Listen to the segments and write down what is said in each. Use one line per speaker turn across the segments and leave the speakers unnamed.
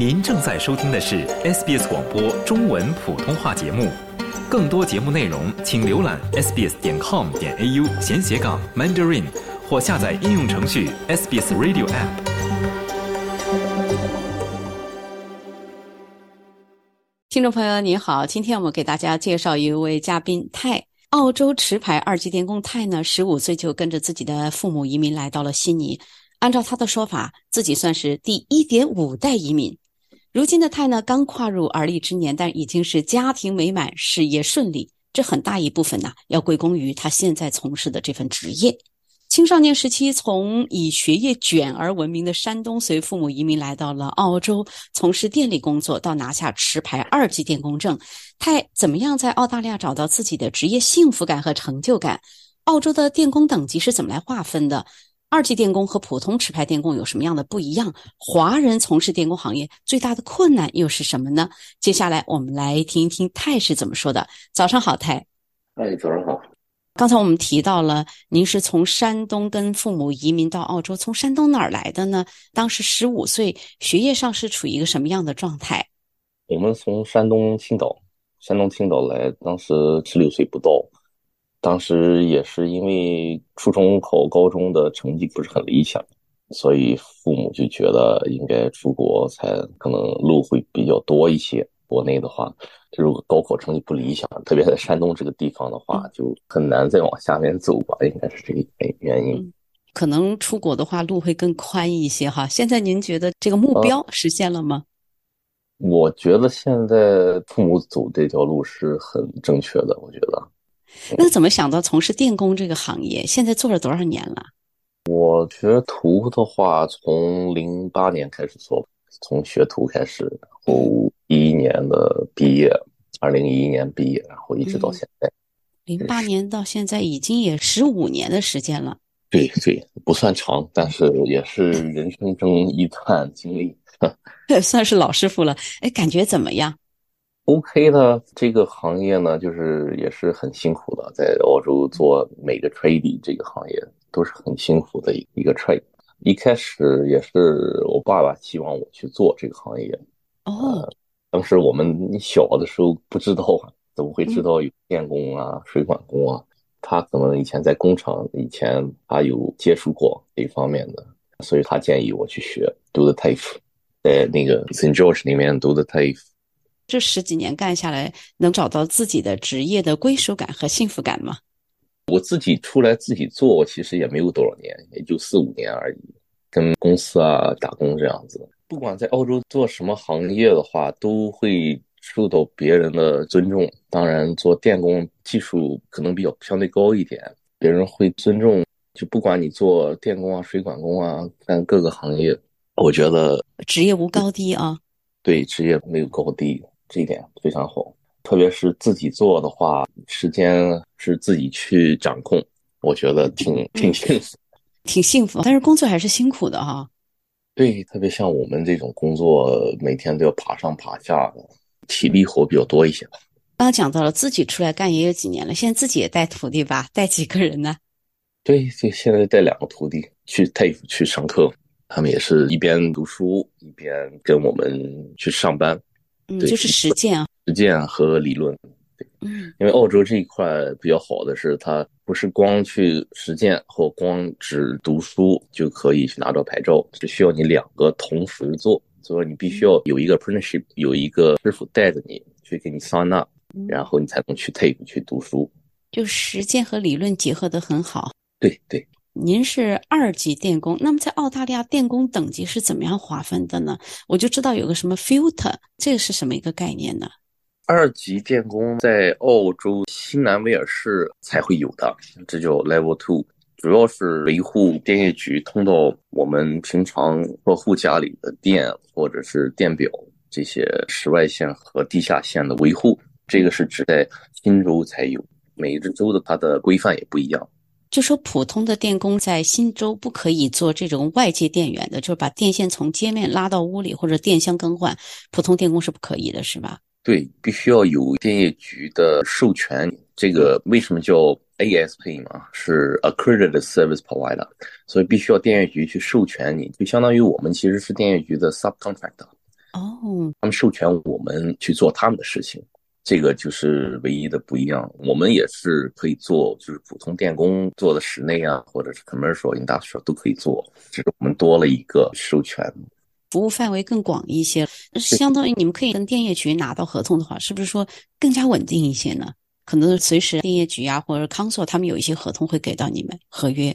您正在收听的是 SBS 广播中文普通话节目，更多节目内容请浏览 sbs 点 com 点 au 闲斜杠 mandarin 或下载应用程序 SBS Radio App。
听众朋友，您好，今天我们给大家介绍一位嘉宾泰，澳洲持牌二级电工泰呢，十五岁就跟着自己的父母移民来到了悉尼。按照他的说法，自己算是第一点五代移民。如今的泰呢，刚跨入而立之年，但已经是家庭美满、事业顺利。这很大一部分呢，要归功于他现在从事的这份职业。青少年时期从以学业卷而闻名的山东，随父母移民来到了澳洲，从事电力工作，到拿下持牌二级电工证。泰怎么样在澳大利亚找到自己的职业幸福感和成就感？澳洲的电工等级是怎么来划分的？二级电工和普通持牌电工有什么样的不一样？华人从事电工行业最大的困难又是什么呢？接下来我们来听一听泰是怎么说的。早上好，泰。
哎，早上好。
刚才我们提到了，您是从山东跟父母移民到澳洲，从山东哪儿来的呢？当时十五岁，学业上是处于一个什么样的状态？
我们从山东青岛，山东青岛来，当时十六岁不到。当时也是因为初中考高中的成绩不是很理想，所以父母就觉得应该出国才可能路会比较多一些。国内的话，如果高考成绩不理想，特别在山东这个地方的话，就很难再往下面走吧，应该是这个原因。
可能出国的话路会更宽一些哈。现在您觉得这个目标实现了吗？
我觉得现在父母走这条路是很正确的，我觉得。
那怎么想到从事电工这个行业？现在做了多少年了？
我学徒的话，从零八年开始做，从学徒开始，然后一一年的毕业，二零一一年毕业，然后一直到现在。
零八年到现在已经也十五年的时间了。
对对，不算长，但是也是人生中一段经历。
算是老师傅了。哎，感觉怎么样
？OK 的这个行业呢，就是也是很辛苦的，在澳洲做每个 trade 这个行业都是很辛苦的一一个 trade。一开始也是我爸爸希望我去做这个行业。
哦，
当时我们小的时候不知道，怎么会知道有电工啊、水管工啊？他可能以前在工厂，以前他有接触过这方面的，所以他建议我去学读的 TAFE，在那个 St George 里面读的 TAFE。
这十几年干下来，能找到自己的职业的归属感和幸福感吗？
我自己出来自己做，其实也没有多少年，也就四五年而已。跟公司啊打工这样子，不管在澳洲做什么行业的话，都会受到别人的尊重。当然，做电工技术可能比较相对高一点，别人会尊重。就不管你做电工啊、水管工啊，干各个行业，我觉得
职业无高低啊。
对，职业没有高低。这一点非常好，特别是自己做的话，时间是自己去掌控，我觉得挺挺幸福，
挺幸福。但是工作还是辛苦的哈。
对，特别像我们这种工作，每天都要爬上爬下的，体力活比较多一些吧。
刚讲到了自己出来干也有几年了，现在自己也带徒弟吧？带几个人呢？
对，就现在带两个徒弟去泰去上课，他们也是一边读书一边跟我们去上班。
嗯，就是实践啊，
实践和理论。对，
嗯，
因为澳洲这一块比较好的是，它不是光去实践或光只读书就可以去拿到牌照，是需要你两个同时做，所以你必须要有一个 apprenticeship，有一个师傅带着你去给你桑拿，然后你才能去 take 去读书。
就实践和理论结合的很好。
对对。
您是二级电工，那么在澳大利亚电工等级是怎么样划分的呢？我就知道有个什么 filter，这个是什么一个概念呢？
二级电工在澳洲新南威尔士才会有的，这叫 level two，主要是维护电业局通到我们平常客户家里的电或者是电表这些室外线和地下线的维护，这个是指在新州才有，每一个州的它的规范也不一样。
就说普通的电工在新州不可以做这种外接电源的，就是把电线从街面拉到屋里或者电箱更换，普通电工是不可以的，是吧？
对，必须要有电业局的授权。这个为什么叫 ASP 嘛？是 Accredited Service Provider，所以必须要电业局去授权你，就相当于我们其实是电业局的 subcontractor。
哦，
他们授权我们去做他们的事情，这个就是唯一的不一样。我们也是可以做，就是普通电工做的室内啊，或者是 commercial industrial 都可以做，只是我们多了一个授权。
服务范围更广一些，相当于你们可以跟电业局拿到合同的话，是不是说更加稳定一些呢？可能随时电业局啊或者康索他们有一些合同会给到你们合约，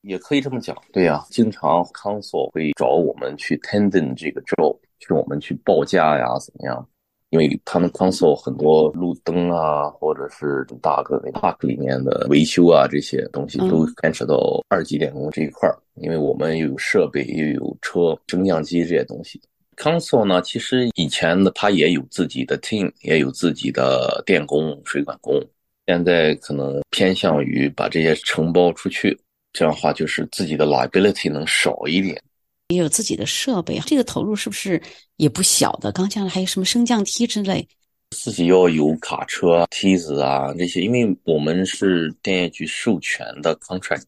也可以这么讲。对呀，经常康索会找我们去 tendon 这个 job，去我们去报价呀，怎么样？因为他们康索很多路灯啊，或者是大个那 park 里面的维修啊，这些东西都牵扯到二级电工这一块儿。因为我们又有设备，又有车、升降机这些东西。康索呢，其实以前呢，他也有自己的 team，也有自己的电工、水管工。现在可能偏向于把这些承包出去，这样的话就是自己的 liability 能少一点。
也有自己的设备，这个投入是不是也不小的？刚讲了还有什么升降梯之类，
自己要有卡车、梯子啊这些，因为我们是电业局授权的 contract。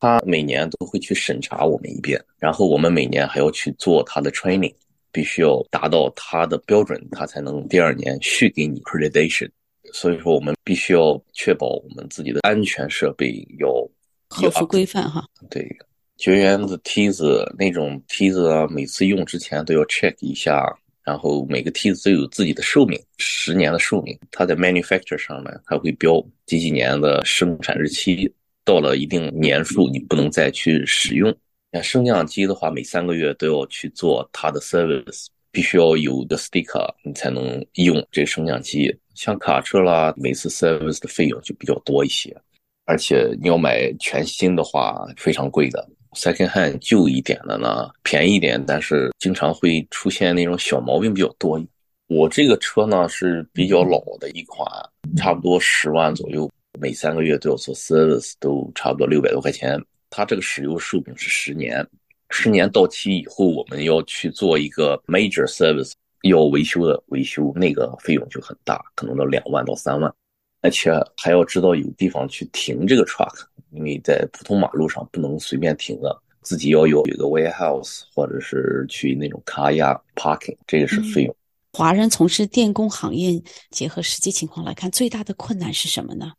他每年都会去审查我们一遍，然后我们每年还要去做他的 training，必须要达到他的标准，他才能第二年续给你 accreditation。所以说，我们必须要确保我们自己的安全设备要
合乎规范哈。
对，绝缘的梯子那种梯子啊，每次用之前都要 check 一下，然后每个梯子都有自己的寿命，十年的寿命，它在 manufacture 上面它会标几几年的生产日期。到了一定年数，你不能再去使用。像升降机的话，每三个月都要去做它的 service，必须要有的 sticker，你才能用这升降机。像卡车啦，每次 service 的费用就比较多一些，而且你要买全新的话，非常贵的。Second hand 旧一点的呢，便宜一点，但是经常会出现那种小毛病比较多。我这个车呢是比较老的一款，差不多十万左右。每三个月都要做 service，都差不多六百多块钱。它这个使用寿命是十年，十年到期以后，我们要去做一个 major service，要维修的维修，那个费用就很大，可能到两万到三万，而且还要知道有地方去停这个 truck，因为在普通马路上不能随便停的，自己要有一个 warehouse，或者是去那种卡押 parking，这个是费用。
华人从事电工行业，结合实际情况来看，最大的困难是什么呢？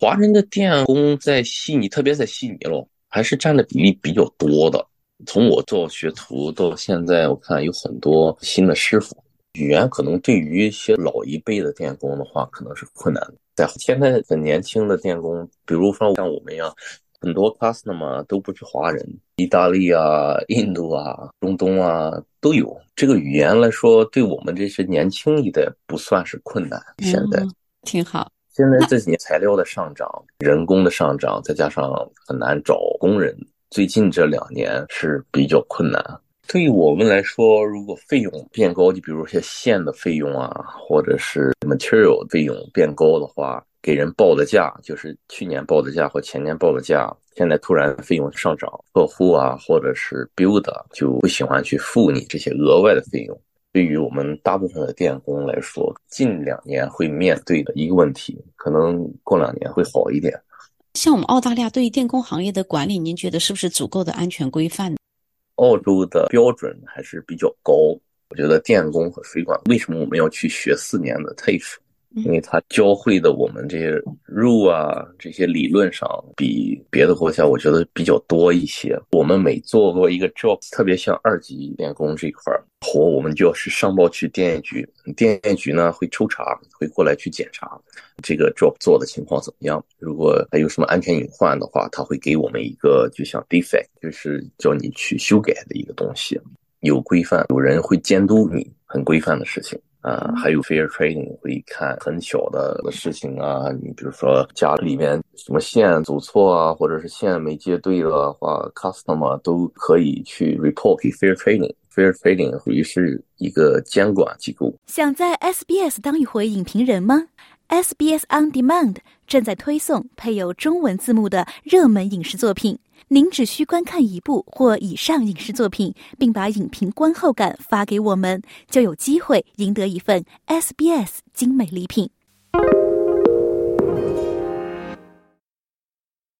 华人的电工在悉尼，特别在悉尼咯，还是占的比例比较多的。从我做学徒到现在，我看有很多新的师傅。语言可能对于一些老一辈的电工的话，可能是困难的。在现在很年轻的电工，比如说像我们一样，很多 customer 都不是华人，意大利啊、印度啊、中东啊都有。这个语言来说，对我们这些年轻一代不算是困难。现在
挺好。
现在这几年材料的上涨，人工的上涨，再加上很难找工人，最近这两年是比较困难。对于我们来说，如果费用变高，就比如些线的费用啊，或者是 material 费用变高的话，给人报的价就是去年报的价或前年报的价，现在突然费用上涨，客户啊或者是 build 就不喜欢去付你这些额外的费用。对于我们大部分的电工来说，近两年会面对的一个问题，可能过两年会好一点。
像我们澳大利亚对于电工行业的管理，您觉得是不是足够的安全规范？
澳洲的标准还是比较高。我觉得电工和水管，为什么我们要去学四年的 TAFE？因为他教会的我们这些入啊，这些理论上比别的国家我觉得比较多一些。我们每做过一个 job，特别像二级电工这一块活，我们就要去上报去电业局，电业局呢会抽查，会过来去检查这个 job 做的情况怎么样。如果还有什么安全隐患的话，他会给我们一个就像 defect，就是叫你去修改的一个东西，有规范，有人会监督你，很规范的事情。啊，还有 fair trading 会看很小的事情啊，你比如说家里面什么线走错啊，或者是线没接对的话，customer 都可以去 report 给 fair trading。fair trading 属于是一个监管机构。
想在 SBS 当一回影评人吗？SBS On Demand 正在推送配有中文字幕的热门影视作品。您只需观看一部或以上影视作品，并把影评观后感发给我们，就有机会赢得一份 SBS 精美礼品。